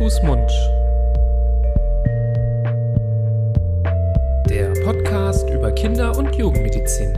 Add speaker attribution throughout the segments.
Speaker 1: Fuß, Mund. Der Podcast über Kinder- und Jugendmedizin.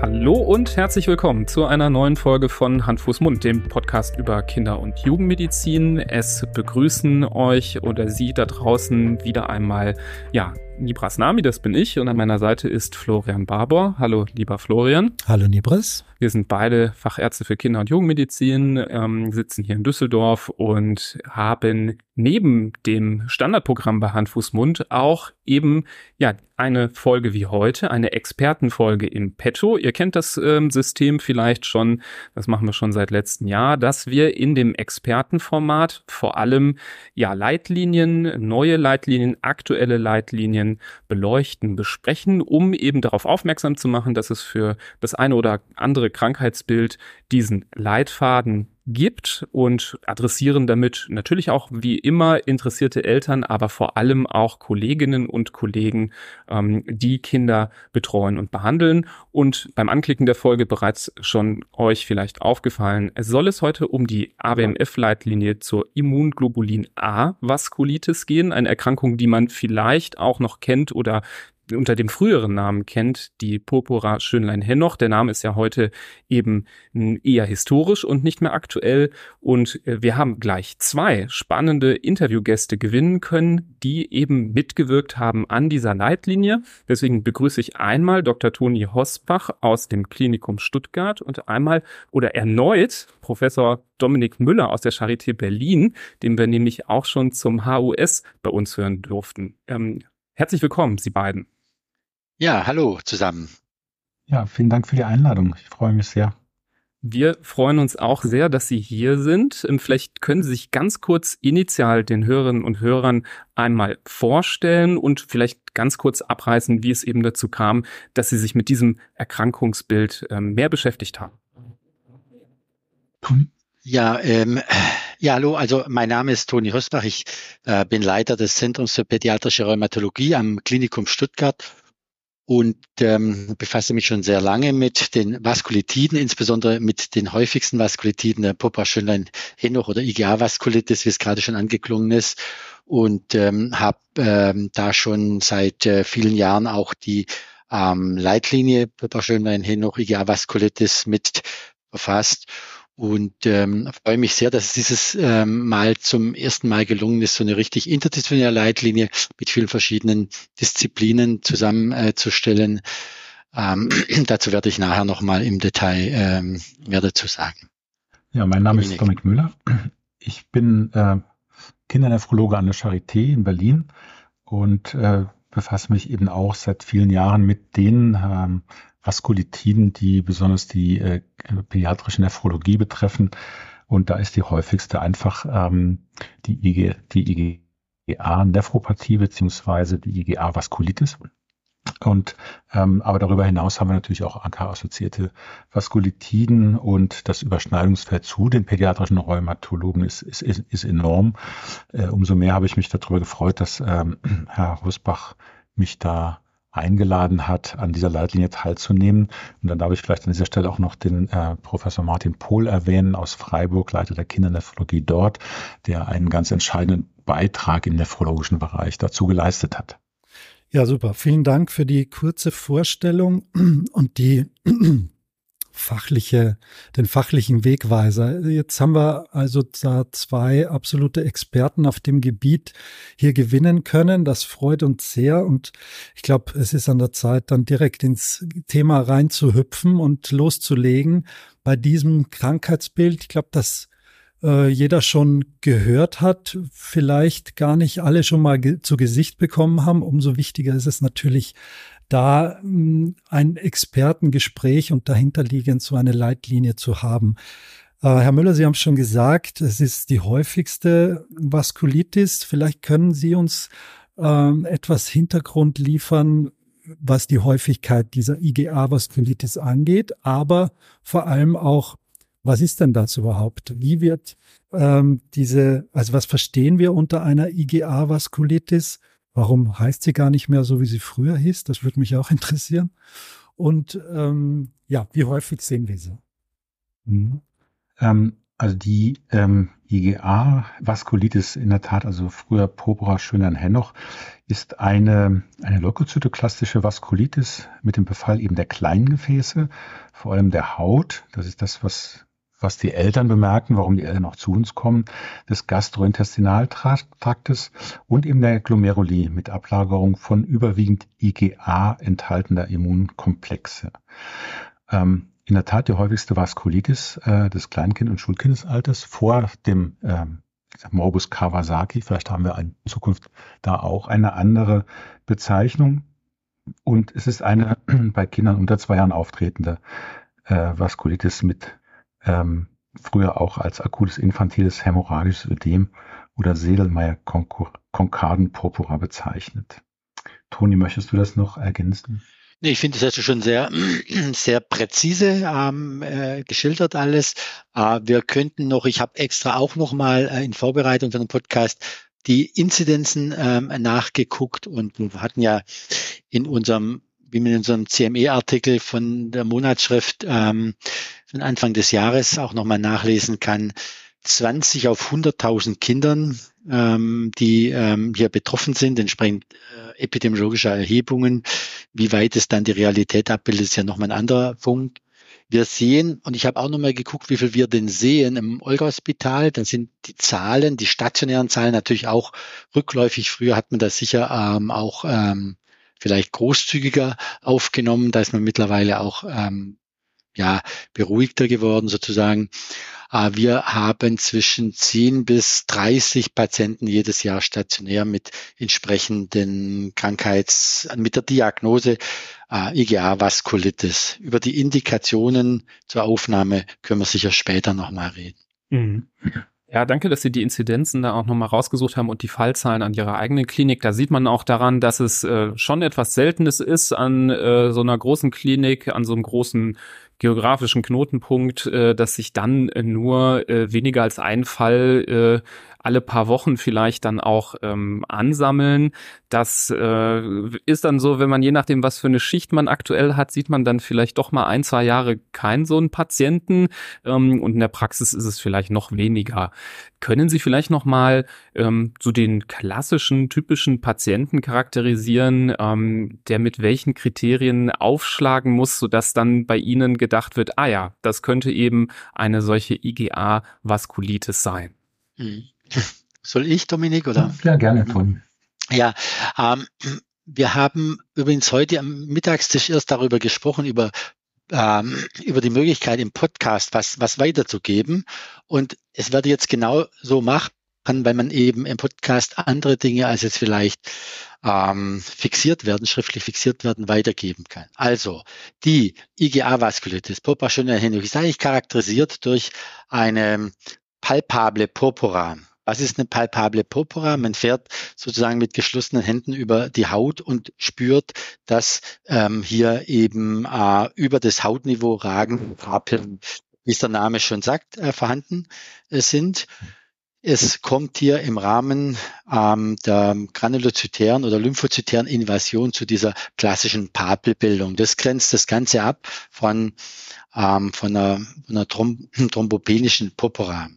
Speaker 1: Hallo und herzlich willkommen zu einer neuen Folge von Hand, Fuß, Mund, dem Podcast über Kinder- und Jugendmedizin. Es begrüßen euch oder Sie da draußen wieder einmal, ja, Nibras Nami, das bin ich und an meiner Seite ist Florian Barbour. Hallo, lieber Florian.
Speaker 2: Hallo, Nibras.
Speaker 1: Wir sind beide Fachärzte für Kinder- und Jugendmedizin, ähm, sitzen hier in Düsseldorf und haben neben dem Standardprogramm bei Hand, Fuß, Mund auch eben ja eine Folge wie heute, eine Expertenfolge im Petto. Ihr kennt das ähm, System vielleicht schon, das machen wir schon seit letztem Jahr, dass wir in dem Expertenformat vor allem ja Leitlinien, neue Leitlinien, aktuelle Leitlinien beleuchten, besprechen, um eben darauf aufmerksam zu machen, dass es für das eine oder andere Krankheitsbild diesen Leitfaden gibt und adressieren damit natürlich auch wie immer interessierte Eltern, aber vor allem auch Kolleginnen und Kollegen, ähm, die Kinder betreuen und behandeln. Und beim Anklicken der Folge bereits schon euch vielleicht aufgefallen, es soll es heute um die ABMF-Leitlinie zur Immunglobulin A-Vaskulitis gehen, eine Erkrankung, die man vielleicht auch noch kennt oder unter dem früheren Namen kennt, die Purpura Schönlein-Henoch. Der Name ist ja heute eben eher historisch und nicht mehr aktuell. Und äh, wir haben gleich zwei spannende Interviewgäste gewinnen können, die eben mitgewirkt haben an dieser Leitlinie. Deswegen begrüße ich einmal Dr. Toni Hosbach aus dem Klinikum Stuttgart und einmal oder erneut Professor Dominik Müller aus der Charité Berlin, den wir nämlich auch schon zum HUS bei uns hören durften. Ähm, herzlich willkommen, Sie beiden.
Speaker 3: Ja, hallo zusammen.
Speaker 2: Ja, vielen Dank für die Einladung. Ich freue mich sehr.
Speaker 1: Wir freuen uns auch sehr, dass Sie hier sind. Ähm, vielleicht können Sie sich ganz kurz initial den Hörerinnen und Hörern einmal vorstellen und vielleicht ganz kurz abreißen, wie es eben dazu kam, dass Sie sich mit diesem Erkrankungsbild ähm, mehr beschäftigt haben.
Speaker 3: Ja, ähm, ja, hallo, also mein Name ist Toni Hösbach. Ich äh, bin Leiter des Zentrums für pädiatrische Rheumatologie am Klinikum Stuttgart und ähm, befasse mich schon sehr lange mit den Vaskulitiden, insbesondere mit den häufigsten Vaskulitiden der Popa Schönlein Henoch oder IgA-Vaskulitis, wie es gerade schon angeklungen ist. Und ähm, habe ähm, da schon seit äh, vielen Jahren auch die ähm, Leitlinie Popa Schönlein Henoch IgA-Vaskulitis mit verfasst und ähm, freue mich sehr, dass dieses ähm, Mal zum ersten Mal gelungen ist, so eine richtig interdisziplinäre Leitlinie mit vielen verschiedenen Disziplinen zusammenzustellen. Ähm, dazu werde ich nachher nochmal im Detail ähm, mehr dazu sagen.
Speaker 2: Ja, mein Name Dominik. ist Dominik Müller. Ich bin äh, Kindernephrologe an der Charité in Berlin und äh, befasse mich eben auch seit vielen Jahren mit den ähm, Vaskulitiden, die besonders die äh, pädiatrische Nephrologie betreffen. Und da ist die häufigste einfach ähm, die, IG, die IgA-Nephropathie beziehungsweise die IgA-Vaskulitis. Und ähm, aber darüber hinaus haben wir natürlich auch ANKA-assoziierte Vaskulitiden und das Überschneidungsfeld zu den pädiatrischen Rheumatologen ist, ist, ist, ist enorm. Äh, umso mehr habe ich mich darüber gefreut, dass ähm, Herr Husbach mich da eingeladen hat, an dieser Leitlinie teilzunehmen. Und dann darf ich vielleicht an dieser Stelle auch noch den äh, Professor Martin Pohl erwähnen aus Freiburg, Leiter der Kindernephrologie dort, der einen ganz entscheidenden Beitrag im nephrologischen Bereich dazu geleistet hat.
Speaker 4: Ja, super. Vielen Dank für die kurze Vorstellung und die fachliche, den fachlichen Wegweiser. Jetzt haben wir also da zwei absolute Experten auf dem Gebiet hier gewinnen können. Das freut uns sehr und ich glaube, es ist an der Zeit, dann direkt ins Thema reinzuhüpfen und loszulegen. Bei diesem Krankheitsbild, ich glaube, dass äh, jeder schon gehört hat, vielleicht gar nicht alle schon mal ge zu Gesicht bekommen haben. Umso wichtiger ist es natürlich, da hm, ein Expertengespräch und dahinterliegend so eine Leitlinie zu haben. Äh, Herr Müller, Sie haben schon gesagt, es ist die häufigste Vaskulitis. Vielleicht können Sie uns äh, etwas Hintergrund liefern, was die Häufigkeit dieser IgA-Vaskulitis angeht, aber vor allem auch, was ist denn das überhaupt? Wie wird ähm, diese, also was verstehen wir unter einer IgA-Vaskulitis? Warum heißt sie gar nicht mehr so, wie sie früher hieß? Das würde mich auch interessieren. Und ähm, ja, wie häufig sehen wir sie?
Speaker 2: Mhm. Ähm, also die ähm, IgA-Vaskulitis in der Tat, also früher Purpura Schönern-Henoch, ist eine, eine leukozytoklastische Vaskulitis mit dem Befall eben der kleinen Gefäße, vor allem der Haut. Das ist das, was, was die Eltern bemerken, warum die Eltern auch zu uns kommen, des Gastrointestinaltraktes und eben der Glomeruli mit Ablagerung von überwiegend IgA enthaltener Immunkomplexe. Ähm, in der Tat die häufigste Vaskulitis äh, des Kleinkind- und Schulkindesalters vor dem ähm, Morbus Kawasaki. Vielleicht haben wir in Zukunft da auch eine andere Bezeichnung. Und es ist eine bei Kindern unter zwei Jahren auftretende äh, Vaskulitis mit ähm, früher auch als akutes infantiles hämorrhagisches Ödem oder Sedelmeier-Konkaden-Purpura bezeichnet. Toni, möchtest du das noch ergänzen?
Speaker 3: Nee, ich finde, das hast du schon sehr, sehr präzise ähm, äh, geschildert alles. Äh, wir könnten noch, ich habe extra auch noch mal äh, in Vorbereitung für den Podcast die Inzidenzen ähm, nachgeguckt und wir hatten ja in unserem, wie man in unserem CME-Artikel von der Monatsschrift ähm, von Anfang des Jahres auch noch mal nachlesen kann, 20 auf 100.000 Kindern, ähm, die ähm, hier betroffen sind, entsprechend äh, epidemiologischer Erhebungen. Wie weit es dann die Realität abbildet, ist ja nochmal ein anderer Punkt. Wir sehen, und ich habe auch nochmal geguckt, wie viel wir denn sehen im Olga-Hospital. Da sind die Zahlen, die stationären Zahlen natürlich auch rückläufig. Früher hat man das sicher ähm, auch ähm, vielleicht großzügiger aufgenommen. Da ist man mittlerweile auch ähm, ja, beruhigter geworden sozusagen. Äh, wir haben zwischen 10 bis 30 Patienten jedes Jahr stationär mit entsprechenden Krankheits, mit der Diagnose äh, IgA-Vaskulitis. Über die Indikationen zur Aufnahme können wir sicher später nochmal reden. Mhm.
Speaker 1: Ja, danke, dass Sie die Inzidenzen da auch nochmal rausgesucht haben und die Fallzahlen an Ihrer eigenen Klinik. Da sieht man auch daran, dass es äh, schon etwas Seltenes ist an äh, so einer großen Klinik, an so einem großen geografischen Knotenpunkt, äh, dass sich dann nur äh, weniger als ein Fall äh, alle paar Wochen vielleicht dann auch ähm, ansammeln. Das äh, ist dann so, wenn man je nachdem, was für eine Schicht man aktuell hat, sieht man dann vielleicht doch mal ein, zwei Jahre keinen so einen Patienten ähm, und in der Praxis ist es vielleicht noch weniger. Können Sie vielleicht noch mal ähm, so den klassischen, typischen Patienten charakterisieren, ähm, der mit welchen Kriterien aufschlagen muss, sodass dann bei Ihnen gedacht wird, ah ja, das könnte eben eine solche IgA-Vaskulitis sein?
Speaker 3: Mhm. Soll ich, Dominik, oder?
Speaker 2: Ja, gerne, Toni.
Speaker 3: Ja, ähm, wir haben übrigens heute am Mittagstisch erst darüber gesprochen, über, ähm, über die Möglichkeit im Podcast was, was weiterzugeben. Und es werde jetzt genau so machen, weil man eben im Podcast andere Dinge als jetzt vielleicht ähm, fixiert werden, schriftlich fixiert werden, weitergeben kann. Also die IgA-Vaskulitis, Purpura ist eigentlich charakterisiert durch eine palpable Purpura. Was ist eine palpable Purpura? Man fährt sozusagen mit geschlossenen Händen über die Haut und spürt, dass ähm, hier eben äh, über das Hautniveau ragende Papillen, wie es der Name schon sagt, äh, vorhanden äh, sind. Es kommt hier im Rahmen ähm, der granulozytären oder lymphozytären Invasion zu dieser klassischen Papelbildung. Das grenzt das Ganze ab von, ähm, von einer, von einer thrombopenischen Purpura.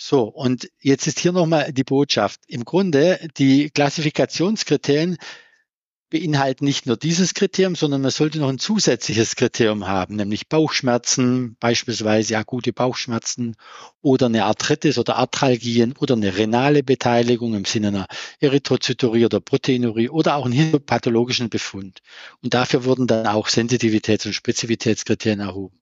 Speaker 3: So, und jetzt ist hier nochmal die Botschaft. Im Grunde, die Klassifikationskriterien beinhalten nicht nur dieses Kriterium, sondern man sollte noch ein zusätzliches Kriterium haben, nämlich Bauchschmerzen, beispielsweise akute Bauchschmerzen oder eine Arthritis oder Arthralgien oder eine renale Beteiligung im Sinne einer Erythrozyturie oder Proteinurie oder auch einen histopathologischen Befund. Und dafür wurden dann auch Sensitivitäts- und Spezifitätskriterien erhoben.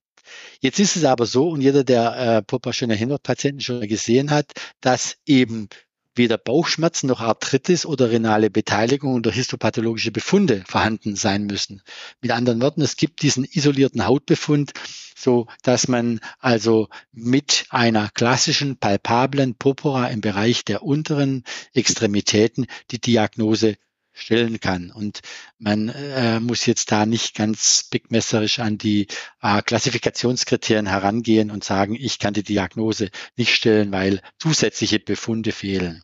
Speaker 3: Jetzt ist es aber so, und jeder, der äh, Popaschöner Hirnpatienten schon gesehen hat, dass eben weder Bauchschmerzen noch Arthritis oder renale Beteiligung oder histopathologische Befunde vorhanden sein müssen. Mit anderen Worten, es gibt diesen isolierten Hautbefund, so dass man also mit einer klassischen palpablen Purpura im Bereich der unteren Extremitäten die Diagnose stellen kann. Und man äh, muss jetzt da nicht ganz bigmesserisch an die äh, Klassifikationskriterien herangehen und sagen, ich kann die Diagnose nicht stellen, weil zusätzliche Befunde fehlen.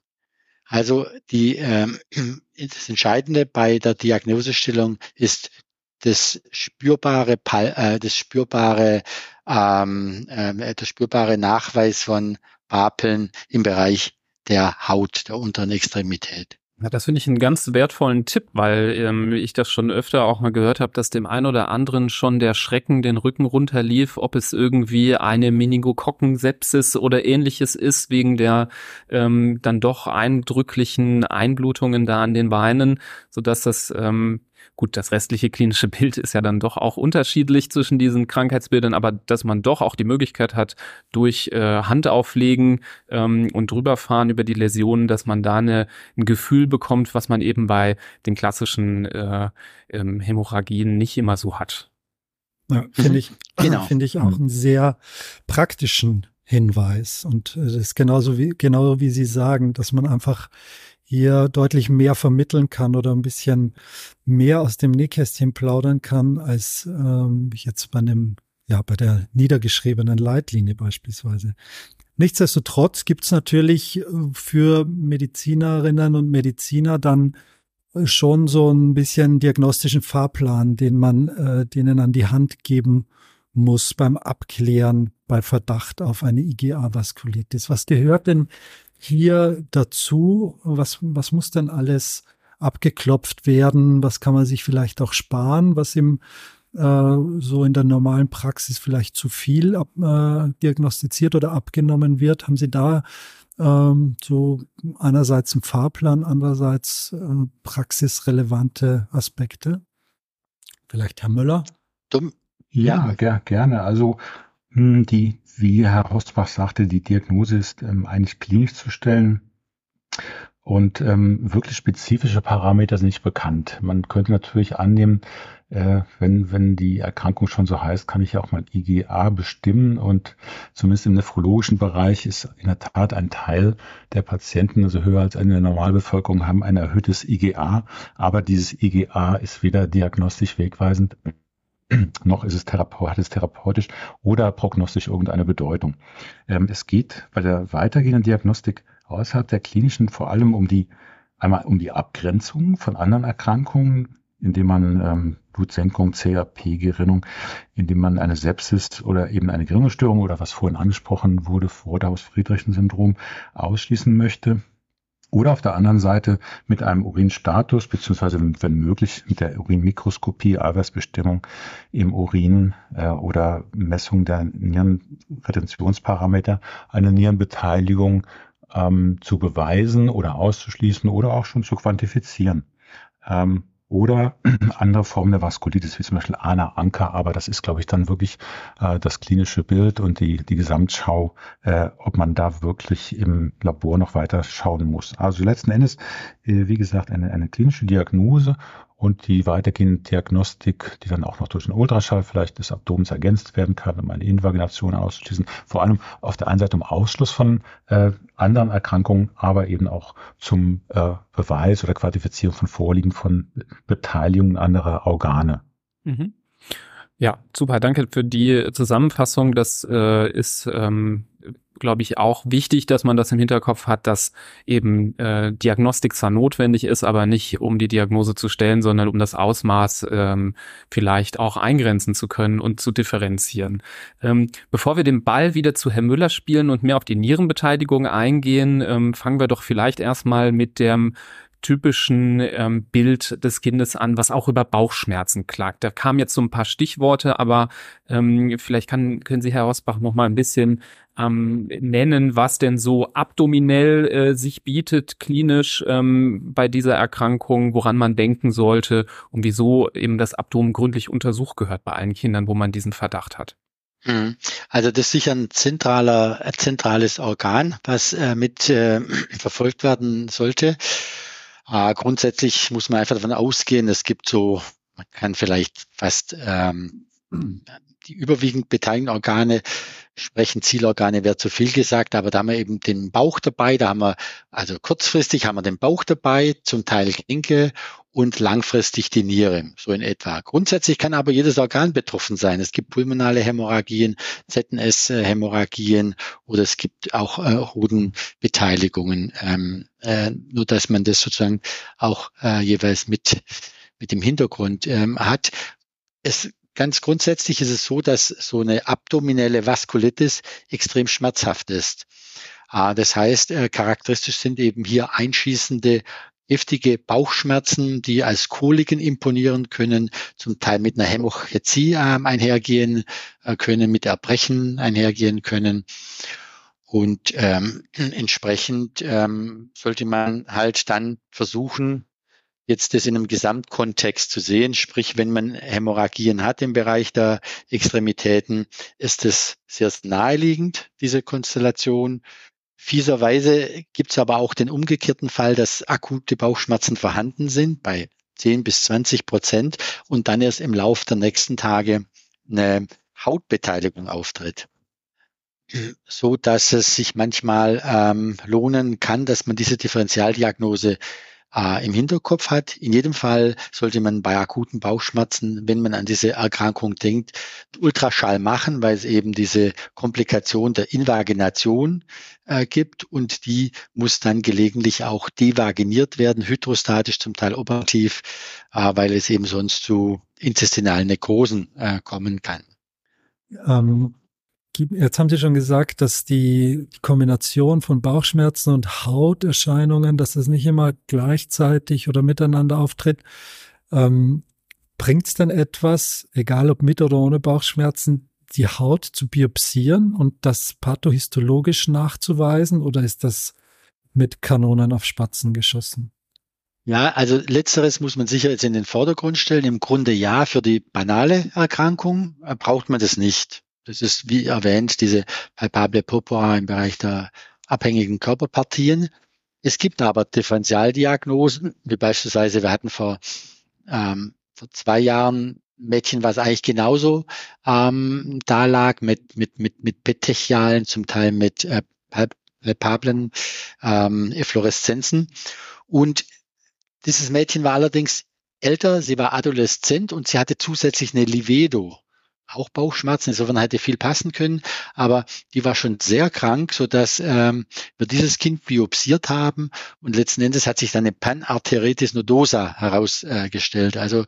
Speaker 3: Also die, ähm, das Entscheidende bei der Diagnosestellung ist das spürbare, äh, das spürbare, ähm, äh, der spürbare Nachweis von Papeln im Bereich der Haut, der unteren Extremität.
Speaker 1: Ja, das finde ich einen ganz wertvollen Tipp, weil ähm, ich das schon öfter auch mal gehört habe, dass dem einen oder anderen schon der Schrecken den Rücken runterlief, ob es irgendwie eine Meningokokken-Sepsis oder ähnliches ist, wegen der ähm, dann doch eindrücklichen Einblutungen da an den Beinen, so dass das ähm, Gut, das restliche klinische Bild ist ja dann doch auch unterschiedlich zwischen diesen Krankheitsbildern, aber dass man doch auch die Möglichkeit hat, durch äh, Handauflegen ähm, und drüberfahren über die Läsionen, dass man da eine, ein Gefühl bekommt, was man eben bei den klassischen äh, ähm, Hämorrhagien nicht immer so hat.
Speaker 4: Ja, finde ich, genau. finde ich auch einen sehr praktischen Hinweis. Und äh, das ist genauso wie, genau wie Sie sagen, dass man einfach hier deutlich mehr vermitteln kann oder ein bisschen mehr aus dem Nähkästchen plaudern kann, als ähm, jetzt bei einem, ja, bei der niedergeschriebenen Leitlinie beispielsweise. Nichtsdestotrotz gibt es natürlich äh, für Medizinerinnen und Mediziner dann äh, schon so ein bisschen diagnostischen Fahrplan, den man äh, denen an die Hand geben muss beim Abklären bei Verdacht auf eine IgA-Vaskulitis. Was gehört denn hier dazu? Was, was muss denn alles abgeklopft werden? Was kann man sich vielleicht auch sparen, was im äh, so in der normalen Praxis vielleicht zu viel ab, äh, diagnostiziert oder abgenommen wird? Haben Sie da ähm, so einerseits einen Fahrplan, andererseits äh, praxisrelevante Aspekte? Vielleicht Herr Müller?
Speaker 2: Dumm. Ja, ger gerne. Also hm, die wie Herr Rostbach sagte, die Diagnose ist ähm, eigentlich klinisch zu stellen. Und ähm, wirklich spezifische Parameter sind nicht bekannt. Man könnte natürlich annehmen, äh, wenn, wenn die Erkrankung schon so heißt, kann ich ja auch mal IgA bestimmen. Und zumindest im nephrologischen Bereich ist in der Tat ein Teil der Patienten, also höher als eine der Normalbevölkerung, haben ein erhöhtes IgA. Aber dieses IgA ist weder diagnostisch wegweisend noch ist es hat es therapeutisch oder prognostisch irgendeine Bedeutung. Ähm, es geht bei der weitergehenden Diagnostik außerhalb der klinischen vor allem um die einmal um die Abgrenzung von anderen Erkrankungen, indem man ähm, Blutsenkung, CRP-Gerinnung, indem man eine Sepsis oder eben eine Gerinnungsstörung oder was vorhin angesprochen wurde, Vorderhaus-Friedrichen-Syndrom ausschließen möchte. Oder auf der anderen Seite mit einem Urinstatus, beziehungsweise wenn möglich mit der Urinmikroskopie, Eiweißbestimmung im Urin äh, oder Messung der Nierenretentionsparameter, eine Nierenbeteiligung ähm, zu beweisen oder auszuschließen oder auch schon zu quantifizieren. Ähm, oder andere Formen der Vaskulitis, wie zum Beispiel Ana Anker, aber das ist, glaube ich, dann wirklich äh, das klinische Bild und die, die Gesamtschau, äh, ob man da wirklich im Labor noch weiter schauen muss. Also letzten Endes, äh, wie gesagt, eine, eine klinische Diagnose und die weitergehende Diagnostik, die dann auch noch durch einen Ultraschall vielleicht des Abdomens ergänzt werden kann, um eine Invagination auszuschließen. Vor allem auf der einen Seite um Ausschluss von äh, anderen Erkrankungen, aber eben auch zum äh, Beweis oder Quantifizierung von Vorliegen von Beteiligungen anderer Organe. Mhm.
Speaker 1: Ja, super, danke für die Zusammenfassung. Das äh, ist ähm, glaube ich, auch wichtig, dass man das im Hinterkopf hat, dass eben äh, Diagnostik zwar notwendig ist, aber nicht um die Diagnose zu stellen, sondern um das Ausmaß ähm, vielleicht auch eingrenzen zu können und zu differenzieren. Ähm, bevor wir den Ball wieder zu Herrn Müller spielen und mehr auf die Nierenbeteiligung eingehen, ähm, fangen wir doch vielleicht erstmal mit dem typischen ähm, Bild des Kindes an, was auch über Bauchschmerzen klagt. Da kamen jetzt so ein paar Stichworte, aber ähm, vielleicht kann, können Sie, Herr Rosbach, noch mal ein bisschen ähm, nennen, was denn so abdominell äh, sich bietet, klinisch ähm, bei dieser Erkrankung, woran man denken sollte und wieso eben das Abdomen gründlich untersucht gehört bei allen Kindern, wo man diesen Verdacht hat.
Speaker 3: Mhm. Also das ist sicher ein zentraler, ein zentrales Organ, was äh, mit äh, verfolgt werden sollte. Äh, grundsätzlich muss man einfach davon ausgehen, es gibt so, man kann vielleicht fast ähm, die überwiegend beteiligten Organe sprechen Zielorgane wäre zu viel gesagt, aber da haben wir eben den Bauch dabei, da haben wir, also kurzfristig haben wir den Bauch dabei, zum Teil Gelenke und langfristig die Niere, so in etwa. Grundsätzlich kann aber jedes Organ betroffen sein. Es gibt pulmonale Hämorrhagien, ZNS-Hämorrhagien oder es gibt auch äh, Hodenbeteiligungen, ähm, äh, nur dass man das sozusagen auch äh, jeweils mit, mit dem Hintergrund ähm, hat. es ganz grundsätzlich ist es so, dass so eine abdominelle Vaskulitis extrem schmerzhaft ist. Ah, das heißt, äh, charakteristisch sind eben hier einschießende heftige Bauchschmerzen, die als Koliken imponieren können, zum Teil mit einer Hämochezie ähm, einhergehen äh, können, mit Erbrechen einhergehen können. Und ähm, entsprechend ähm, sollte man halt dann versuchen, jetzt das in einem Gesamtkontext zu sehen. Sprich, wenn man Hämorrhagien hat im Bereich der Extremitäten, ist es sehr naheliegend, diese Konstellation. Fieserweise gibt es aber auch den umgekehrten Fall, dass akute Bauchschmerzen vorhanden sind bei 10 bis 20 Prozent und dann erst im Lauf der nächsten Tage eine Hautbeteiligung auftritt so dass es sich manchmal ähm, lohnen kann, dass man diese Differentialdiagnose äh, im Hinterkopf hat. In jedem Fall sollte man bei akuten Bauchschmerzen, wenn man an diese Erkrankung denkt, Ultraschall machen, weil es eben diese Komplikation der Invagination äh, gibt und die muss dann gelegentlich auch devaginiert werden, hydrostatisch, zum Teil operativ, äh, weil es eben sonst zu intestinalen Nekrosen äh, kommen kann.
Speaker 4: Ähm, Jetzt haben Sie schon gesagt, dass die Kombination von Bauchschmerzen und Hauterscheinungen, dass das nicht immer gleichzeitig oder miteinander auftritt. Ähm, Bringt es denn etwas, egal ob mit oder ohne Bauchschmerzen, die Haut zu biopsieren und das pathohistologisch nachzuweisen oder ist das mit Kanonen auf Spatzen geschossen?
Speaker 3: Ja, also letzteres muss man sicher jetzt in den Vordergrund stellen. Im Grunde ja, für die banale Erkrankung äh, braucht man das nicht. Das ist, wie erwähnt, diese palpable Purpura im Bereich der abhängigen Körperpartien. Es gibt aber Differentialdiagnosen, wie beispielsweise wir hatten vor, ähm, vor zwei Jahren Mädchen, was eigentlich genauso ähm, da lag, mit, mit, mit, mit petechialen, zum Teil mit äh, palpablen ähm, Effloreszenzen. Und dieses Mädchen war allerdings älter, sie war adoleszent und sie hatte zusätzlich eine Livedo auch Bauchschmerzen, insofern hätte viel passen können, aber die war schon sehr krank, so dass ähm, wir dieses Kind biopsiert haben und letzten Endes hat sich dann eine Panarteritis nodosa herausgestellt. Äh, also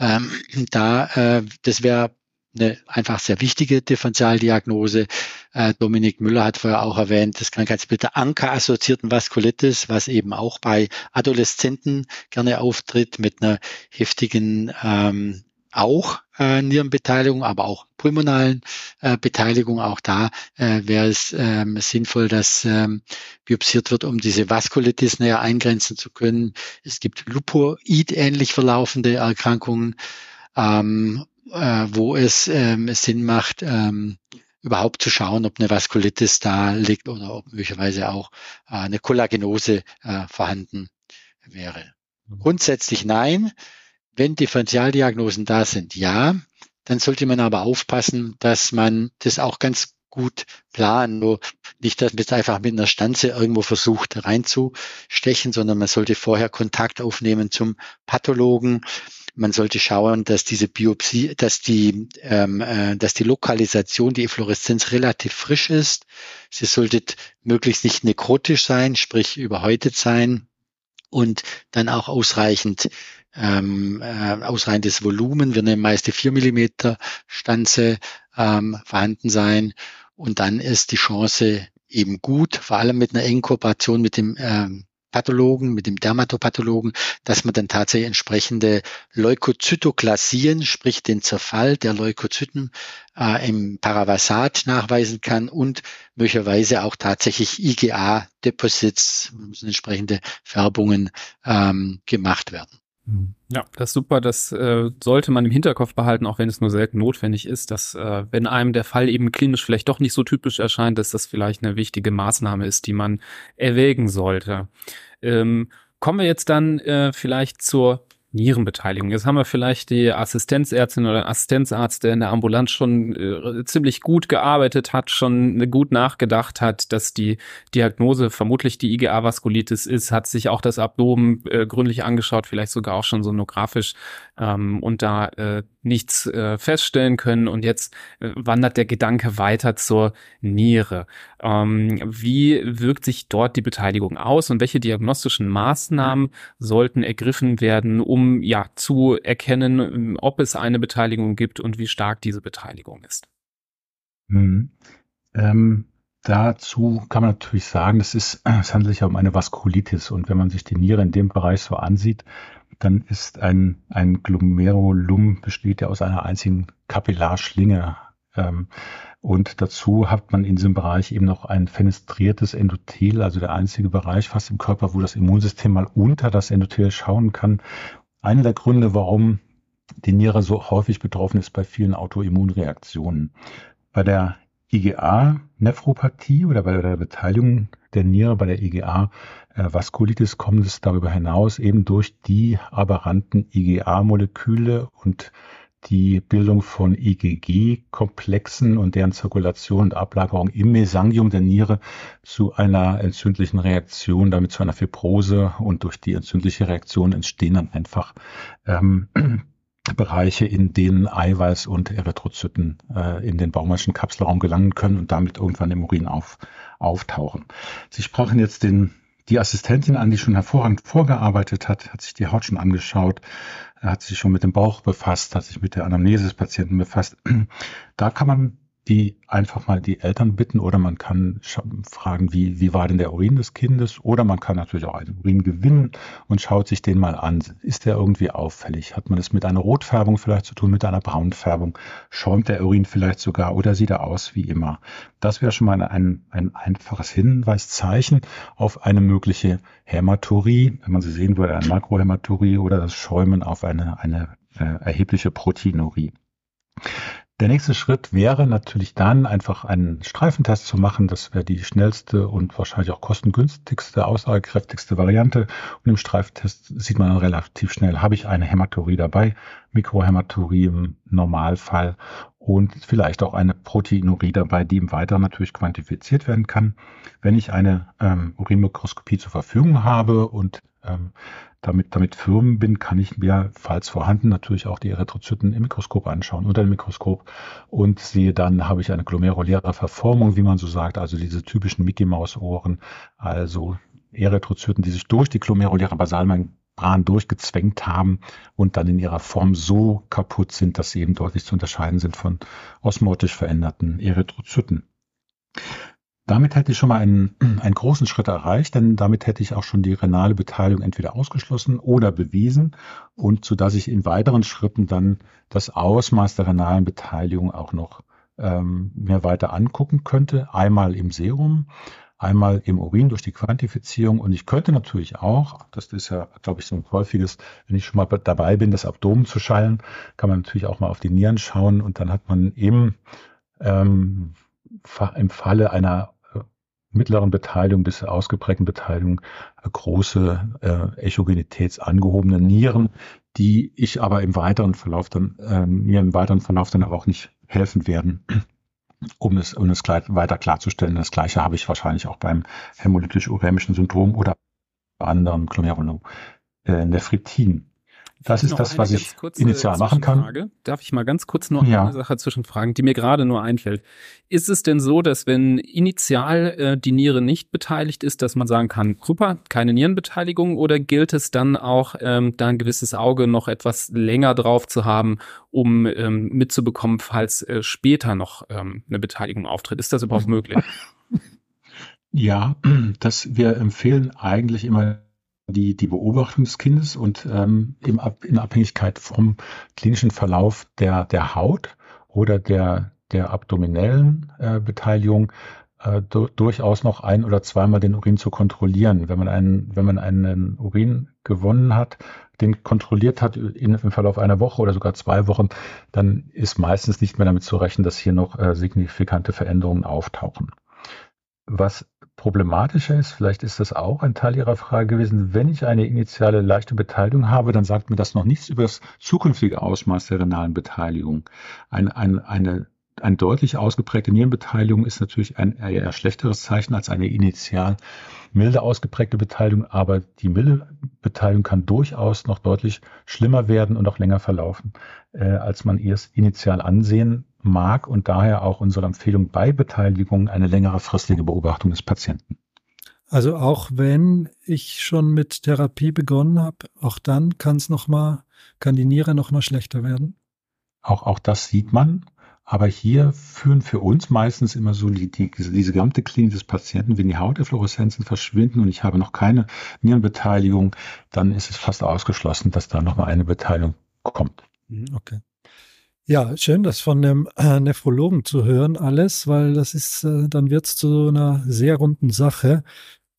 Speaker 3: ähm, da, äh, das wäre eine einfach sehr wichtige Differentialdiagnose. Äh, Dominik Müller hat vorher auch erwähnt, das Krankheitsbild der Anker-assoziierten Vaskulitis, was eben auch bei Adoleszenten gerne auftritt mit einer heftigen ähm, auch äh, Nierenbeteiligung, aber auch pulmonalen äh, Beteiligung. Auch da äh, wäre es ähm, sinnvoll, dass ähm, biopsiert wird, um diese Vaskulitis näher eingrenzen zu können. Es gibt Lupoid-ähnlich verlaufende Erkrankungen, ähm, äh, wo es ähm, Sinn macht, ähm, überhaupt zu schauen, ob eine Vaskulitis da liegt oder ob möglicherweise auch äh, eine Kollagenose äh, vorhanden wäre. Mhm. Grundsätzlich nein. Wenn Differentialdiagnosen da sind, ja, dann sollte man aber aufpassen, dass man das auch ganz gut planen. Nur nicht, dass man jetzt einfach mit einer Stanze irgendwo versucht reinzustechen, sondern man sollte vorher Kontakt aufnehmen zum Pathologen. Man sollte schauen, dass diese Biopsie, dass die, ähm, äh, dass die Lokalisation, die Effloreszenz relativ frisch ist. Sie sollte möglichst nicht nekrotisch sein, sprich überhäutet sein und dann auch ausreichend ähm, äh, ausreichendes Volumen. Wir nehmen meist die 4 Millimeter Stanze ähm, vorhanden sein. Und dann ist die Chance eben gut, vor allem mit einer engen Kooperation mit dem ähm, Pathologen, mit dem Dermatopathologen, dass man dann tatsächlich entsprechende Leukozytoklasien, sprich den Zerfall der Leukozyten äh, im Paravasat nachweisen kann und möglicherweise auch tatsächlich IgA-Deposits, entsprechende Färbungen ähm, gemacht werden.
Speaker 1: Mhm. Ja, das ist super. Das äh, sollte man im Hinterkopf behalten, auch wenn es nur selten notwendig ist, dass äh, wenn einem der Fall eben klinisch vielleicht doch nicht so typisch erscheint, dass das vielleicht eine wichtige Maßnahme ist, die man erwägen sollte. Ähm, kommen wir jetzt dann äh, vielleicht zur Nierenbeteiligung. Jetzt haben wir vielleicht die Assistenzärztin oder Assistenzarzt, der in der Ambulanz schon äh, ziemlich gut gearbeitet hat, schon gut nachgedacht hat, dass die Diagnose vermutlich die IgA-Vaskulitis ist, hat sich auch das Abdomen äh, gründlich angeschaut, vielleicht sogar auch schon sonografisch ähm, und da äh, nichts äh, feststellen können und jetzt äh, wandert der Gedanke weiter zur Niere. Ähm, wie wirkt sich dort die Beteiligung aus und welche diagnostischen Maßnahmen sollten ergriffen werden, um ja zu erkennen, ob es eine Beteiligung gibt und wie stark diese Beteiligung ist?
Speaker 2: Hm. Ähm, dazu kann man natürlich sagen, es, ist, es handelt sich ja um eine Vaskulitis und wenn man sich die Niere in dem Bereich so ansieht, dann ist ein, ein Glomerulum besteht ja aus einer einzigen Kapillarschlinge. Ähm, und dazu hat man in diesem Bereich eben noch ein fenestriertes Endothel, also der einzige Bereich fast im Körper, wo das Immunsystem mal unter das Endothel schauen kann. Einer der Gründe, warum die Niere so häufig betroffen ist bei vielen Autoimmunreaktionen. Bei der IgA-Nephropathie oder bei der Beteiligung der Niere bei der IgA-Vaskulitis kommt es darüber hinaus eben durch die aberranten IgA-Moleküle und die Bildung von IgG-Komplexen und deren Zirkulation und Ablagerung im Mesangium der Niere zu einer entzündlichen Reaktion, damit zu einer Fibrose und durch die entzündliche Reaktion entstehen dann einfach ähm, Bereiche, in denen Eiweiß und Erythrozyten äh, in den baumerschen Kapselraum gelangen können und damit irgendwann im Urin auf, auftauchen. Sie sprachen jetzt den, die Assistentin an, die schon hervorragend vorgearbeitet hat, hat sich die Haut schon angeschaut, hat sich schon mit dem Bauch befasst, hat sich mit der Anamnese des Patienten befasst. Da kann man die einfach mal die Eltern bitten oder man kann fragen, wie, wie war denn der Urin des Kindes oder man kann natürlich auch einen Urin gewinnen und schaut sich den mal an. Ist der irgendwie auffällig? Hat man es mit einer Rotfärbung vielleicht zu tun, mit einer Braunfärbung? Schäumt der Urin vielleicht sogar oder sieht er aus wie immer? Das wäre schon mal ein, ein einfaches Hinweiszeichen auf eine mögliche Hämaturie, wenn man sie sehen würde, eine Makrohämaturie oder das Schäumen auf eine, eine äh, erhebliche Proteinurie. Der nächste Schritt wäre natürlich dann einfach einen Streifentest zu machen. Das wäre die schnellste und wahrscheinlich auch kostengünstigste, aussagekräftigste Variante. Und im Streifentest sieht man dann relativ schnell, habe ich eine Hämaturie dabei, Mikrohämaturie im Normalfall und vielleicht auch eine Proteinurie dabei, die im Weiteren natürlich quantifiziert werden kann. Wenn ich eine ähm, Urinmikroskopie zur Verfügung habe und ähm, damit, damit firm bin, kann ich mir, falls vorhanden, natürlich auch die Erythrozyten im Mikroskop anschauen, unter dem Mikroskop und sehe dann, habe ich eine glomeruläre Verformung, wie man so sagt, also diese typischen Mickey-Maus-Ohren, also Erythrozyten, die sich durch die glomeruläre Basalmembran durchgezwängt haben und dann in ihrer Form so kaputt sind, dass sie eben deutlich zu unterscheiden sind von osmotisch veränderten Erythrozyten. Damit hätte ich schon mal einen, einen großen Schritt erreicht, denn damit hätte ich auch schon die renale Beteiligung entweder ausgeschlossen oder bewiesen und so dass ich in weiteren Schritten dann das Ausmaß der renalen Beteiligung auch noch ähm, mir weiter angucken könnte. Einmal im Serum, einmal im Urin durch die Quantifizierung. Und ich könnte natürlich auch, das ist ja, glaube ich, so ein häufiges, wenn ich schon mal dabei bin, das Abdomen zu schallen, kann man natürlich auch mal auf die Nieren schauen. Und dann hat man im ähm, im Falle einer mittleren Beteiligung bis ausgeprägten Beteiligung äh, große äh, echogenitätsangehobene Nieren, die ich aber im weiteren Verlauf dann, äh, mir im weiteren Verlauf dann aber auch nicht helfen werden, um es, um es weiter klarzustellen. Das gleiche habe ich wahrscheinlich auch beim hämolytisch-urämischen Syndrom oder bei anderen Glomerulonephritin. Das ist das, was ich initial machen kann.
Speaker 1: Darf ich mal ganz kurz noch ja. eine Sache zwischenfragen, die mir gerade nur einfällt. Ist es denn so, dass wenn initial äh, die Niere nicht beteiligt ist, dass man sagen kann, super, keine Nierenbeteiligung, oder gilt es dann auch, ähm, da ein gewisses Auge noch etwas länger drauf zu haben, um ähm, mitzubekommen, falls äh, später noch ähm, eine Beteiligung auftritt? Ist das überhaupt möglich?
Speaker 2: Ja, dass wir empfehlen eigentlich immer die, die Beobachtung des Kindes und ähm, im, in Abhängigkeit vom klinischen Verlauf der, der Haut oder der, der abdominellen äh, Beteiligung äh, du, durchaus noch ein oder zweimal den Urin zu kontrollieren. Wenn man einen, wenn man einen Urin gewonnen hat, den kontrolliert hat in, im Verlauf einer Woche oder sogar zwei Wochen, dann ist meistens nicht mehr damit zu rechnen, dass hier noch äh, signifikante Veränderungen auftauchen. Was problematischer ist, vielleicht ist das auch ein Teil Ihrer Frage gewesen, wenn ich eine initiale leichte Beteiligung habe, dann sagt mir das noch nichts über das zukünftige Ausmaß der renalen Beteiligung. Ein, ein, eine eine deutlich ausgeprägte Nierenbeteiligung ist natürlich ein eher schlechteres Zeichen als eine initial milde ausgeprägte Beteiligung, aber die milde Beteiligung kann durchaus noch deutlich schlimmer werden und auch länger verlaufen, äh, als man erst initial ansehen mag und daher auch unsere Empfehlung bei Beteiligung eine längere fristige Beobachtung des Patienten.
Speaker 4: Also auch wenn ich schon mit Therapie begonnen habe, auch dann kann es noch mal, kann die Niere noch mal schlechter werden.
Speaker 2: Auch auch das sieht man. Aber hier führen für uns meistens immer so die, die, diese gesamte Klinik des Patienten, wenn die Hauteffloreszenzen verschwinden und ich habe noch keine Nierenbeteiligung, dann ist es fast ausgeschlossen, dass da nochmal eine Beteiligung kommt.
Speaker 4: Mhm, okay. Ja, schön, das von dem äh, Nephrologen zu hören, alles, weil das ist, äh, dann wird es zu so einer sehr runden Sache.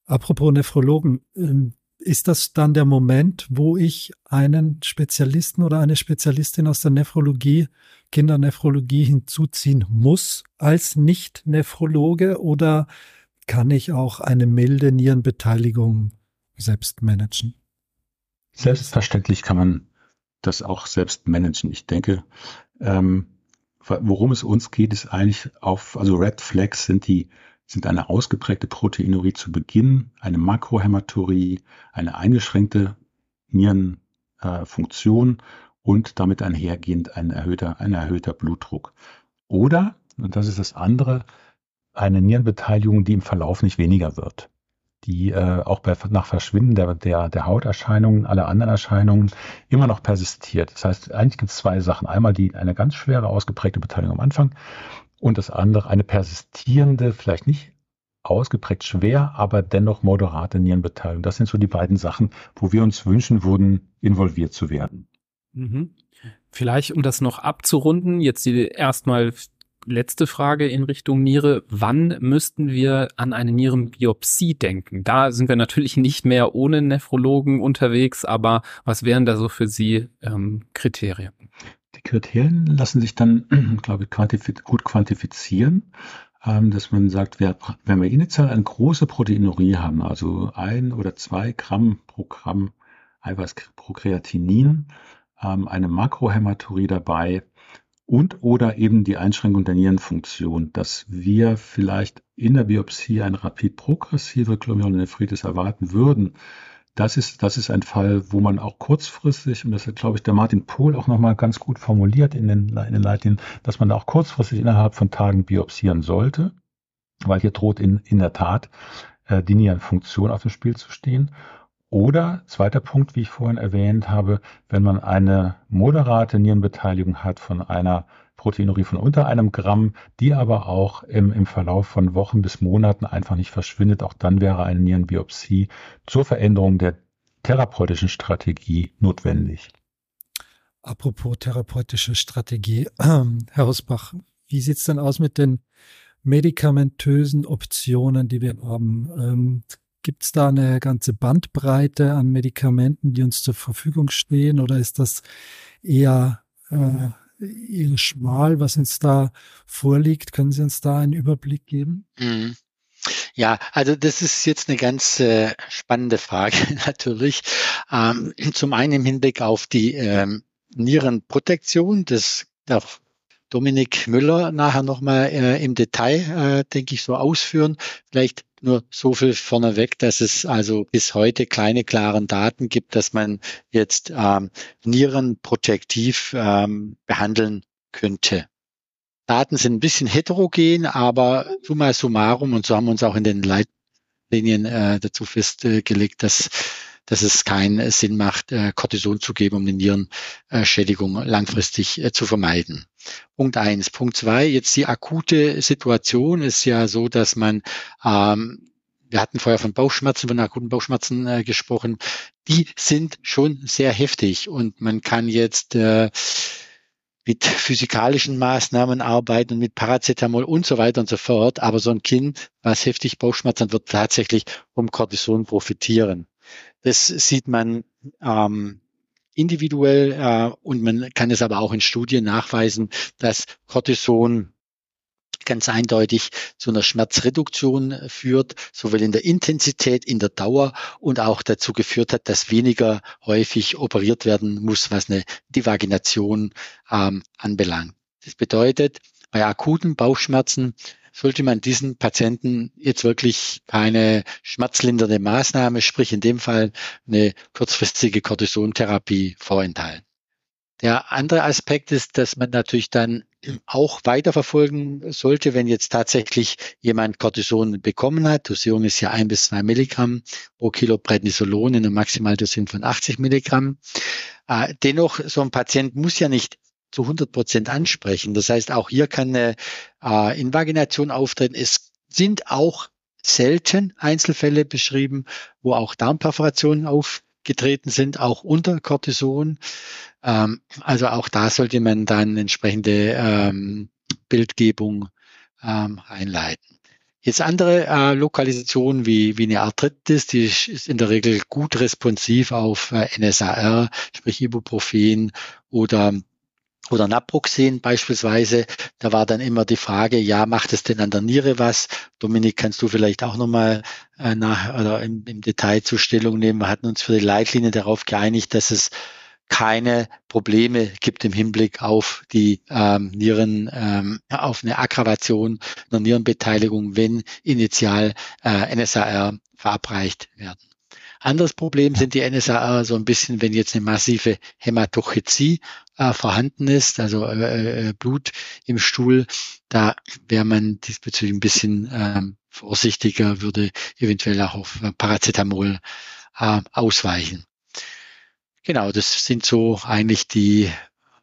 Speaker 4: Apropos Nephrologen, ähm, ist das dann der Moment, wo ich einen Spezialisten oder eine Spezialistin aus der Nephrologie, Kindernephrologie hinzuziehen muss als Nicht-Nephrologe oder kann ich auch eine milde Nierenbeteiligung selbst managen?
Speaker 2: Selbstverständlich kann man das auch selbst managen. Ich denke, ähm, worum es uns geht, ist eigentlich auf, also Red Flags sind die sind eine ausgeprägte Proteinurie zu Beginn, eine Makrohämaturie, eine eingeschränkte Nierenfunktion äh, und damit einhergehend ein erhöhter, ein erhöhter Blutdruck. Oder, und das ist das andere, eine Nierenbeteiligung, die im Verlauf nicht weniger wird die äh, auch bei, nach Verschwinden der, der, der Hauterscheinungen, aller anderen Erscheinungen immer noch persistiert. Das heißt, eigentlich gibt es zwei Sachen. Einmal die eine ganz schwere, ausgeprägte Beteiligung am Anfang und das andere eine persistierende, vielleicht nicht ausgeprägt schwer, aber dennoch moderate Nierenbeteiligung. Das sind so die beiden Sachen, wo wir uns wünschen würden, involviert zu werden.
Speaker 1: Mhm. Vielleicht, um das noch abzurunden, jetzt die erstmal letzte Frage in Richtung Niere. Wann müssten wir an eine Nierenbiopsie denken? Da sind wir natürlich nicht mehr ohne Nephrologen unterwegs, aber was wären da so für Sie ähm, Kriterien?
Speaker 2: Die Kriterien lassen sich dann, glaube ich, quantifiz gut quantifizieren, ähm, dass man sagt, wenn wir initial eine große Proteinurie haben, also ein oder zwei Gramm pro Gramm Eiweiß pro Kreatinin, ähm, eine Makrohämaturie dabei, und oder eben die Einschränkung der Nierenfunktion, dass wir vielleicht in der Biopsie eine rapid progressive Glomerulonephritis erwarten würden. Das ist, das ist ein Fall, wo man auch kurzfristig, und das hat, glaube ich, der Martin Pohl auch nochmal ganz gut formuliert in den, in den Leitlinien, dass man da auch kurzfristig innerhalb von Tagen biopsieren sollte, weil hier droht in, in der Tat äh, die Nierenfunktion auf dem Spiel zu stehen. Oder zweiter Punkt, wie ich vorhin erwähnt habe, wenn man eine moderate Nierenbeteiligung hat von einer Proteinurie von unter einem Gramm, die aber auch im, im Verlauf von Wochen bis Monaten einfach nicht verschwindet, auch dann wäre eine Nierenbiopsie zur Veränderung der therapeutischen Strategie notwendig.
Speaker 4: Apropos therapeutische Strategie, Herr Hausbach, wie sieht's denn aus mit den medikamentösen Optionen, die wir haben? Ähm, Gibt es da eine ganze Bandbreite an Medikamenten, die uns zur Verfügung stehen, oder ist das eher, äh, eher schmal, was uns da vorliegt? Können Sie uns da einen Überblick geben? Mhm.
Speaker 3: Ja, also das ist jetzt eine ganz äh, spannende Frage natürlich. Ähm, zum einen im Hinblick auf die ähm, Nierenprotektion, das darf Dominik Müller nachher nochmal äh, im Detail, äh, denke ich, so ausführen. Vielleicht nur so viel vorneweg, dass es also bis heute keine klaren Daten gibt, dass man jetzt ähm, Nieren protektiv ähm, behandeln könnte. Daten sind ein bisschen heterogen, aber summa summarum, und so haben wir uns auch in den Leitlinien äh, dazu festgelegt, dass dass es keinen Sinn macht, äh, Cortison zu geben, um eine Nierenschädigung langfristig äh, zu vermeiden. Punkt eins. Punkt zwei, jetzt die akute Situation ist ja so, dass man ähm, wir hatten vorher von Bauchschmerzen, von akuten Bauchschmerzen äh, gesprochen. Die sind schon sehr heftig und man kann jetzt äh, mit physikalischen Maßnahmen arbeiten und mit Paracetamol und so weiter und so fort. Aber so ein Kind, was heftig Bauchschmerzen wird tatsächlich vom Cortison profitieren. Das sieht man ähm, individuell äh, und man kann es aber auch in Studien nachweisen, dass Cortison ganz eindeutig zu einer Schmerzreduktion führt, sowohl in der Intensität, in der Dauer und auch dazu geführt hat, dass weniger häufig operiert werden muss, was eine Divagination ähm, anbelangt. Das bedeutet, bei akuten Bauchschmerzen sollte man diesen Patienten jetzt wirklich keine schmerzlindernde Maßnahme, sprich in dem Fall eine kurzfristige Cortisontherapie vorenthalten. Der andere Aspekt ist, dass man natürlich dann auch weiterverfolgen sollte, wenn jetzt tatsächlich jemand Cortison bekommen hat. Dosierung ist ja ein bis zwei Milligramm pro Kilo Prednisolon in einer Maximaldosierung von 80 Milligramm. Äh, dennoch, so ein Patient muss ja nicht zu 100 Prozent ansprechen. Das heißt, auch hier kann eine äh, Invagination auftreten. Es sind auch selten Einzelfälle beschrieben, wo auch Darmperforationen aufgetreten sind, auch unter Cortison. Ähm, also auch da sollte man dann entsprechende ähm, Bildgebung ähm, einleiten. Jetzt andere äh, Lokalisationen wie, wie eine Arthritis, die ist in der Regel gut responsiv auf äh, NSAR, sprich Ibuprofen oder oder Naproxen beispielsweise, da war dann immer die Frage, ja, macht es denn an der Niere was? Dominik, kannst du vielleicht auch nochmal äh, nach oder im, im Detail zur Stellung nehmen? Wir hatten uns für die Leitlinie darauf geeinigt, dass es keine Probleme gibt im Hinblick auf die ähm, Nieren, ähm, auf eine Aggravation einer Nierenbeteiligung, wenn initial äh, NSAR verabreicht werden. Anderes Problem sind die NSAR so ein bisschen, wenn jetzt eine massive Hämatochezie äh, vorhanden ist, also äh, äh, Blut im Stuhl, da wäre man diesbezüglich ein bisschen ähm, vorsichtiger, würde eventuell auch auf Paracetamol äh, ausweichen. Genau, das sind so eigentlich die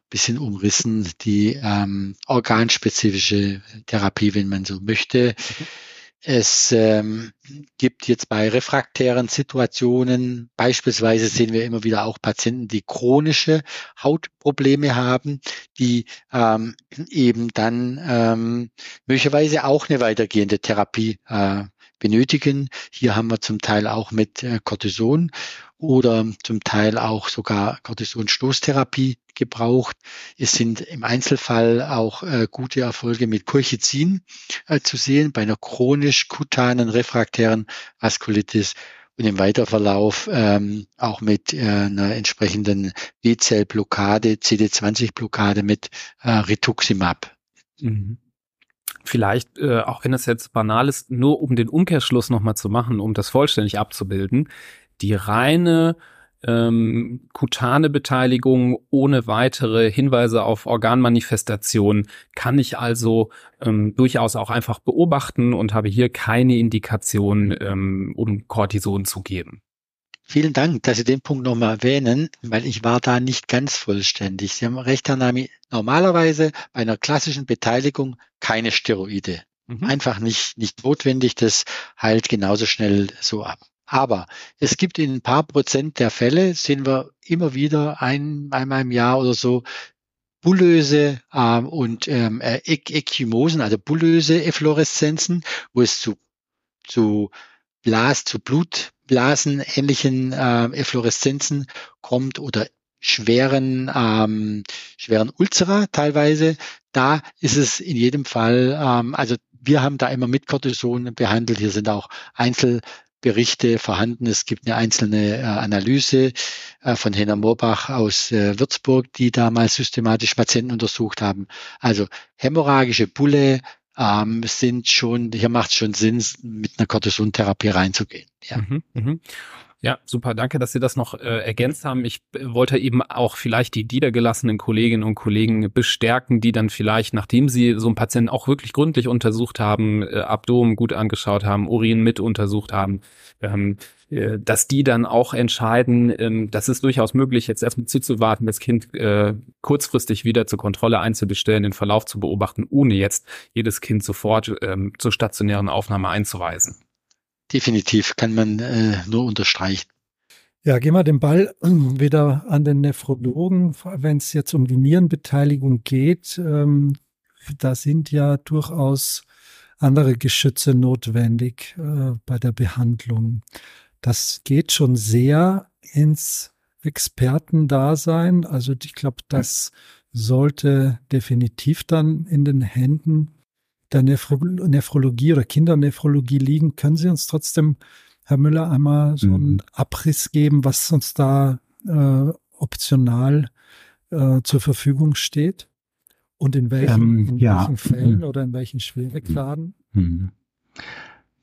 Speaker 3: bisschen umrissen, die ähm, organspezifische Therapie, wenn man so möchte. Mhm. Es ähm, gibt jetzt bei refraktären Situationen, beispielsweise sehen wir immer wieder auch Patienten, die chronische Hautprobleme haben, die ähm, eben dann ähm, möglicherweise auch eine weitergehende Therapie äh, benötigen. Hier haben wir zum Teil auch mit äh, Cortison oder zum Teil auch sogar Cortisonstoßtherapie gebraucht. Es sind im Einzelfall auch äh, gute Erfolge mit Colchicin äh, zu sehen bei einer chronisch kutanen refraktären Vaskulitis und im Weiterverlauf ähm, auch mit äh, einer entsprechenden B-Zell-Blockade, CD20-Blockade mit äh, Rituximab. Mhm.
Speaker 1: Vielleicht, äh, auch wenn das jetzt banal ist, nur um den Umkehrschluss nochmal zu machen, um das vollständig abzubilden die reine ähm, kutane Beteiligung ohne weitere Hinweise auf Organmanifestation kann ich also ähm, durchaus auch einfach beobachten und habe hier keine Indikation, ähm, um Cortison zu geben.
Speaker 3: Vielen Dank, dass Sie den Punkt nochmal erwähnen, weil ich war da nicht ganz vollständig. Sie haben recht, Herr Nami. Normalerweise bei einer klassischen Beteiligung keine Steroide. Mhm. Einfach nicht, nicht notwendig. Das heilt genauso schnell so ab. Aber es gibt in ein paar Prozent der Fälle, sehen wir immer wieder ein, einmal im Jahr oder so, bullöse ähm, und ähm, äh, Ekymosen, also bullöse Effloreszenzen, wo es zu, zu Blas, zu Blutblasen ähnlichen äh, Effloreszenzen kommt oder schweren, ähm, schweren Ulzera teilweise. Da ist es in jedem Fall, ähm, also wir haben da immer mit Cortison behandelt. Hier sind auch Einzel Berichte vorhanden. Es gibt eine einzelne äh, Analyse äh, von Henna Moorbach aus äh, Würzburg, die damals systematisch Patienten untersucht haben. Also hämorrhagische Bulle ähm, sind schon, hier macht es schon Sinn, mit einer Cortisontherapie reinzugehen. Ja. Mhm,
Speaker 1: mh. Ja, super. Danke, dass Sie das noch äh, ergänzt haben. Ich äh, wollte eben auch vielleicht die niedergelassenen Kolleginnen und Kollegen bestärken, die dann vielleicht, nachdem sie so einen Patienten auch wirklich gründlich untersucht haben, äh, Abdomen gut angeschaut haben, Urin mit untersucht haben, ähm, äh, dass die dann auch entscheiden, ähm, dass es durchaus möglich, jetzt erstmal zuzuwarten, das Kind äh, kurzfristig wieder zur Kontrolle einzubestellen, den Verlauf zu beobachten, ohne jetzt jedes Kind sofort ähm, zur stationären Aufnahme einzuweisen
Speaker 3: definitiv kann man äh, nur unterstreichen.
Speaker 4: Ja, gehen wir den Ball wieder an den Nephrologen, wenn es jetzt um die Nierenbeteiligung geht. Ähm, da sind ja durchaus andere Geschütze notwendig äh, bei der Behandlung. Das geht schon sehr ins Expertendasein. Also ich glaube, das sollte definitiv dann in den Händen der Nephro Nephrologie oder Kindernephrologie liegen. Können Sie uns trotzdem, Herr Müller, einmal so einen mhm. Abriss geben, was uns da äh, optional äh, zur Verfügung steht? Und in welchen, ähm, in ja. welchen Fällen oder in welchen Schwierigkeiten? Mhm.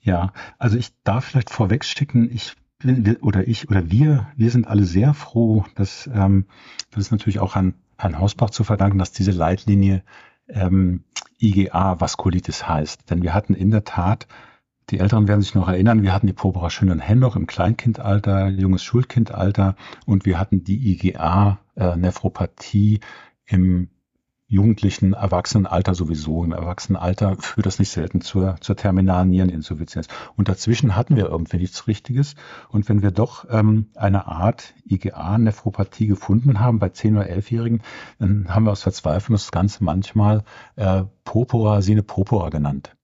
Speaker 2: Ja, also ich darf vielleicht vorwegschicken, ich bin, oder ich oder wir, wir sind alle sehr froh, dass ähm, das ist natürlich auch an Herrn Hausbach zu verdanken, dass diese Leitlinie ähm, IgA-Vaskulitis heißt. Denn wir hatten in der Tat, die Älteren werden sich noch erinnern, wir hatten die Pobera Schönen-Hennoch im Kleinkindalter, junges Schulkindalter und wir hatten die IgA-Nephropathie äh, im jugendlichen Erwachsenenalter sowieso. Im Erwachsenenalter führt das nicht selten zur, zur terminalen Niereninsuffizienz. Und dazwischen hatten wir irgendwie nichts Richtiges. Und wenn wir doch ähm, eine Art IgA-Nephropathie gefunden haben bei 10- oder 11-Jährigen, dann haben wir aus Verzweiflung das Ganze manchmal äh, Popora, Sine Popora genannt.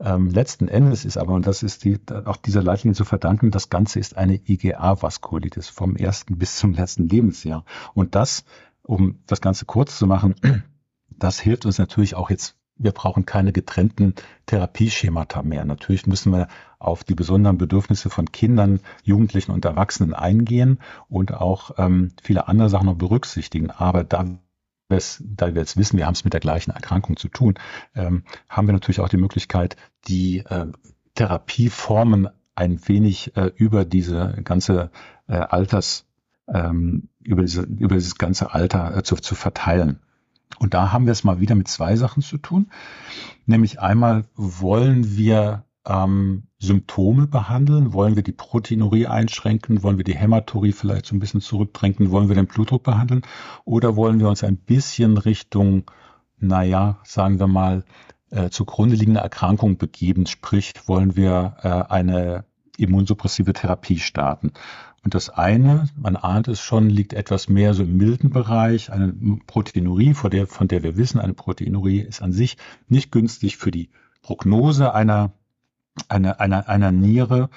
Speaker 2: Ähm, letzten Endes ist aber, und das ist die, auch dieser Leitlinie zu verdanken, das Ganze ist eine IgA-Vaskulitis vom ersten bis zum letzten Lebensjahr. Und das, um das Ganze kurz zu machen, das hilft uns natürlich auch jetzt. Wir brauchen keine getrennten Therapieschemata mehr. Natürlich müssen wir auf die besonderen Bedürfnisse von Kindern, Jugendlichen und Erwachsenen eingehen und auch ähm, viele andere Sachen noch berücksichtigen. Aber da da wir jetzt wissen, wir haben es mit der gleichen Erkrankung zu tun, ähm, haben wir natürlich auch die Möglichkeit, die äh, Therapieformen ein wenig äh, über diese ganze äh, Alters, ähm, über, diese, über dieses ganze Alter äh, zu, zu verteilen. Und da haben wir es mal wieder mit zwei Sachen zu tun. Nämlich einmal wollen wir ähm, Symptome behandeln, wollen wir die Proteinurie einschränken, wollen wir die Hämaturie vielleicht so ein bisschen zurückdrängen, wollen wir den Blutdruck behandeln? Oder wollen wir uns ein bisschen Richtung, naja, sagen wir mal, äh, zugrunde liegende Erkrankung begeben, sprich, wollen wir äh, eine immunsuppressive Therapie starten. Und das eine, man ahnt es schon, liegt etwas mehr so im milden Bereich. Eine Proteinurie, von der, von der wir wissen, eine Proteinurie ist an sich nicht günstig für die Prognose einer, einer, einer, einer Niere.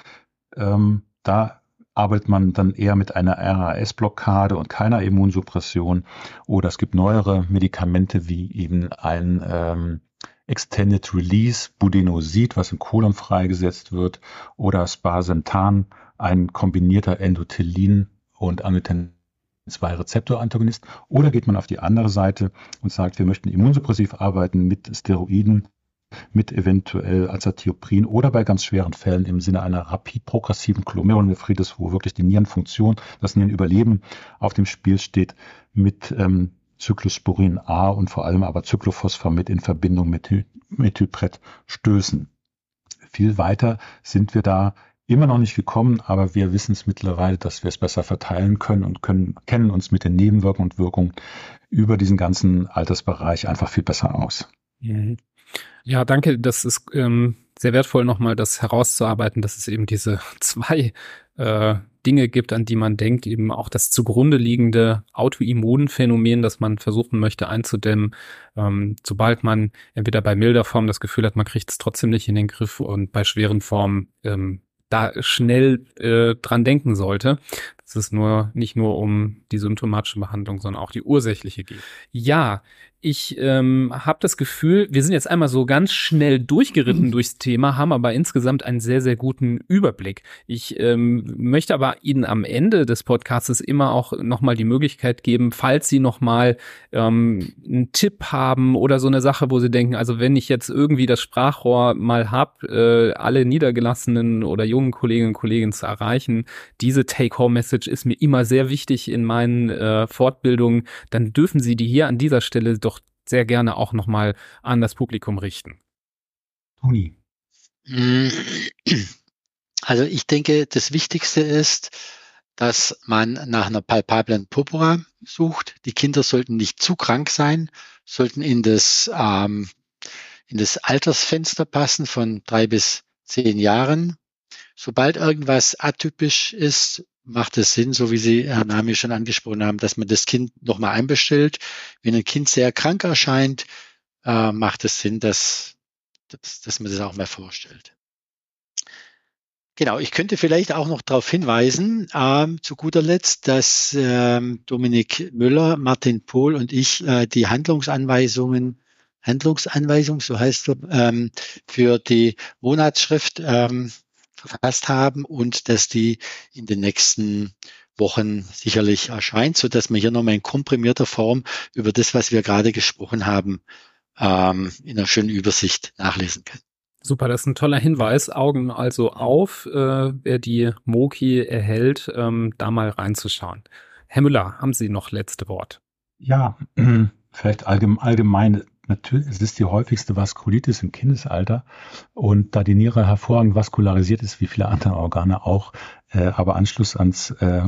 Speaker 2: Ähm, da arbeitet man dann eher mit einer RAS-Blockade und keiner Immunsuppression. Oder es gibt neuere Medikamente wie eben ein ähm, Extended Release Budenosid, was im Kolon freigesetzt wird, oder Sparsentan, ein kombinierter Endothelin und Angiotensin 2 Rezeptorantagonist. Oder geht man auf die andere Seite und sagt, wir möchten immunsuppressiv arbeiten mit Steroiden, mit eventuell Azathioprin oder bei ganz schweren Fällen im Sinne einer rapid progressiven Glomerulonephritis, wo wirklich die Nierenfunktion, das Nierenüberleben auf dem Spiel steht, mit ähm, Cyclosporin A und vor allem aber Cyclophosphamid in Verbindung mit Methylpret stößen. Viel weiter sind wir da immer noch nicht gekommen, aber wir wissen es mittlerweile, dass wir es besser verteilen können und können, kennen uns mit den Nebenwirkungen und Wirkungen über diesen ganzen Altersbereich einfach viel besser aus.
Speaker 1: Mhm. Ja, danke. Das ist ähm, sehr wertvoll, nochmal das herauszuarbeiten, dass es eben diese zwei äh, Dinge gibt, an die man denkt, eben auch das zugrunde liegende Autoimmunphänomen, das man versuchen möchte einzudämmen, ähm, sobald man entweder bei milder Form das Gefühl hat, man kriegt es trotzdem nicht in den Griff und bei schweren Formen ähm, da schnell äh, dran denken sollte, dass es nur nicht nur um die symptomatische Behandlung, sondern auch die ursächliche geht. Ja, ich ähm, habe das Gefühl, wir sind jetzt einmal so ganz schnell durchgeritten durchs Thema, haben aber insgesamt einen sehr, sehr guten Überblick. Ich ähm, möchte aber Ihnen am Ende des Podcasts immer auch nochmal die Möglichkeit geben, falls Sie nochmal ähm, einen Tipp haben oder so eine Sache, wo Sie denken, also wenn ich jetzt irgendwie das Sprachrohr mal hab, äh, alle niedergelassenen oder jungen Kolleginnen und Kollegen zu erreichen, diese Take-Home-Message ist mir immer sehr wichtig in meinen äh, Fortbildungen, dann dürfen Sie die hier an dieser Stelle doch sehr gerne auch nochmal an das Publikum richten.
Speaker 3: Toni. Also ich denke, das Wichtigste ist, dass man nach einer palpablen Purpura sucht. Die Kinder sollten nicht zu krank sein, sollten in das, ähm, in das Altersfenster passen von drei bis zehn Jahren. Sobald irgendwas atypisch ist, macht es Sinn, so wie Sie, Herr Nami, schon angesprochen haben, dass man das Kind nochmal einbestellt. Wenn ein Kind sehr krank erscheint, äh, macht es Sinn, dass, dass, dass man das auch mal vorstellt. Genau, ich könnte vielleicht auch noch darauf hinweisen, ähm, zu guter Letzt, dass ähm, Dominik Müller, Martin Pohl und ich äh, die Handlungsanweisungen, Handlungsanweisung, so heißt es, ähm, für die Monatsschrift ähm, verfasst haben und dass die in den nächsten Wochen sicherlich erscheint, so dass man hier nochmal in komprimierter Form über das, was wir gerade gesprochen haben, ähm, in einer schönen Übersicht nachlesen kann.
Speaker 1: Super, das ist ein toller Hinweis. Augen also auf, äh, wer die Moki erhält, ähm, da mal reinzuschauen. Herr Müller, haben Sie noch letzte Wort?
Speaker 2: Ja, vielleicht allgemein, allgemein natürlich, es ist die häufigste Vaskulitis im Kindesalter und da die Niere hervorragend vaskularisiert ist, wie viele andere Organe auch, äh, aber Anschluss ans äh,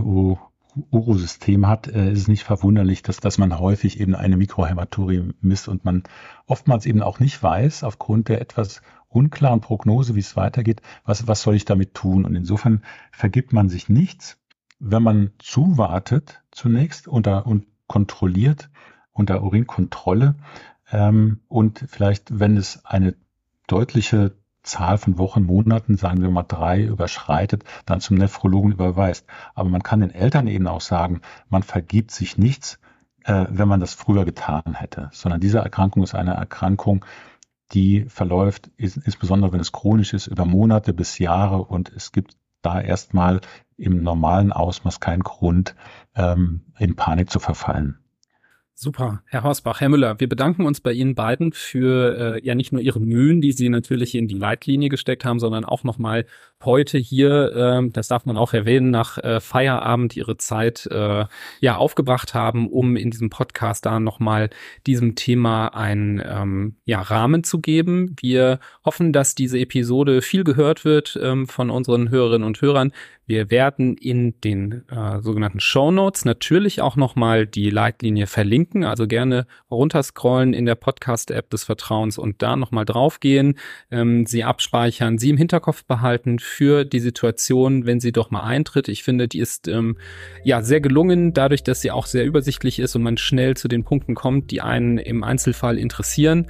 Speaker 2: Urosystem hat, äh, ist es nicht verwunderlich, dass, dass man häufig eben eine Mikrohämaturie misst und man oftmals eben auch nicht weiß, aufgrund der etwas unklaren Prognose, wie es weitergeht, was, was soll ich damit tun? Und insofern vergibt man sich nichts, wenn man zuwartet zunächst unter, und kontrolliert unter Urinkontrolle ähm, und vielleicht, wenn es eine deutliche Zahl von Wochen, Monaten, sagen wir mal drei, überschreitet, dann zum Nephrologen überweist. Aber man kann den Eltern eben auch sagen, man vergibt sich nichts, äh, wenn man das früher getan hätte, sondern diese Erkrankung ist eine Erkrankung, die verläuft, insbesondere wenn es chronisch ist, über Monate bis Jahre und es gibt da erstmal im normalen Ausmaß keinen Grund, ähm, in Panik zu verfallen.
Speaker 1: Super, Herr Hausbach, Herr Müller, wir bedanken uns bei Ihnen beiden für äh, ja nicht nur Ihre Mühen, die Sie natürlich in die Leitlinie gesteckt haben, sondern auch nochmal heute hier, äh, das darf man auch erwähnen, nach äh, Feierabend Ihre Zeit äh, ja aufgebracht haben, um in diesem Podcast da nochmal diesem Thema einen ähm, ja, Rahmen zu geben. Wir hoffen, dass diese Episode viel gehört wird ähm, von unseren Hörerinnen und Hörern. Wir werden in den äh, sogenannten Show Notes natürlich auch nochmal die Leitlinie verlinken. Also gerne runterscrollen in der Podcast-App des Vertrauens und da nochmal draufgehen, ähm, sie abspeichern, sie im Hinterkopf behalten für die Situation, wenn sie doch mal eintritt. Ich finde, die ist ähm, ja sehr gelungen, dadurch, dass sie auch sehr übersichtlich ist und man schnell zu den Punkten kommt, die einen im Einzelfall interessieren.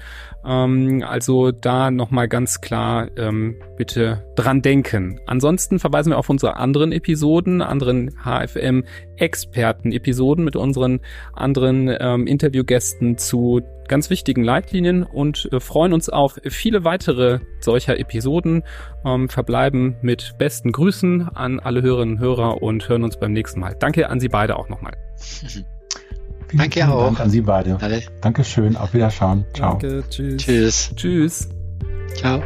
Speaker 1: Ähm, also da nochmal ganz klar ähm, bitte dran denken. Ansonsten verweisen wir auf unsere anderen Episoden, anderen HFM-Experten-Episoden mit unseren anderen ähm, Interviewgästen zu ganz wichtigen Leitlinien und äh, freuen uns auf viele weitere solcher Episoden. Ähm, verbleiben mit besten Grüßen an alle Hörerinnen und Hörer und hören uns beim nächsten Mal. Danke an Sie beide auch nochmal.
Speaker 2: Vielen, Danke vielen auch. Dank an Sie beide. Alle. Dankeschön. Auf Wiederschauen. Ciao. Danke.
Speaker 1: Tschüss. Tschüss. Tschüss.
Speaker 3: Ciao.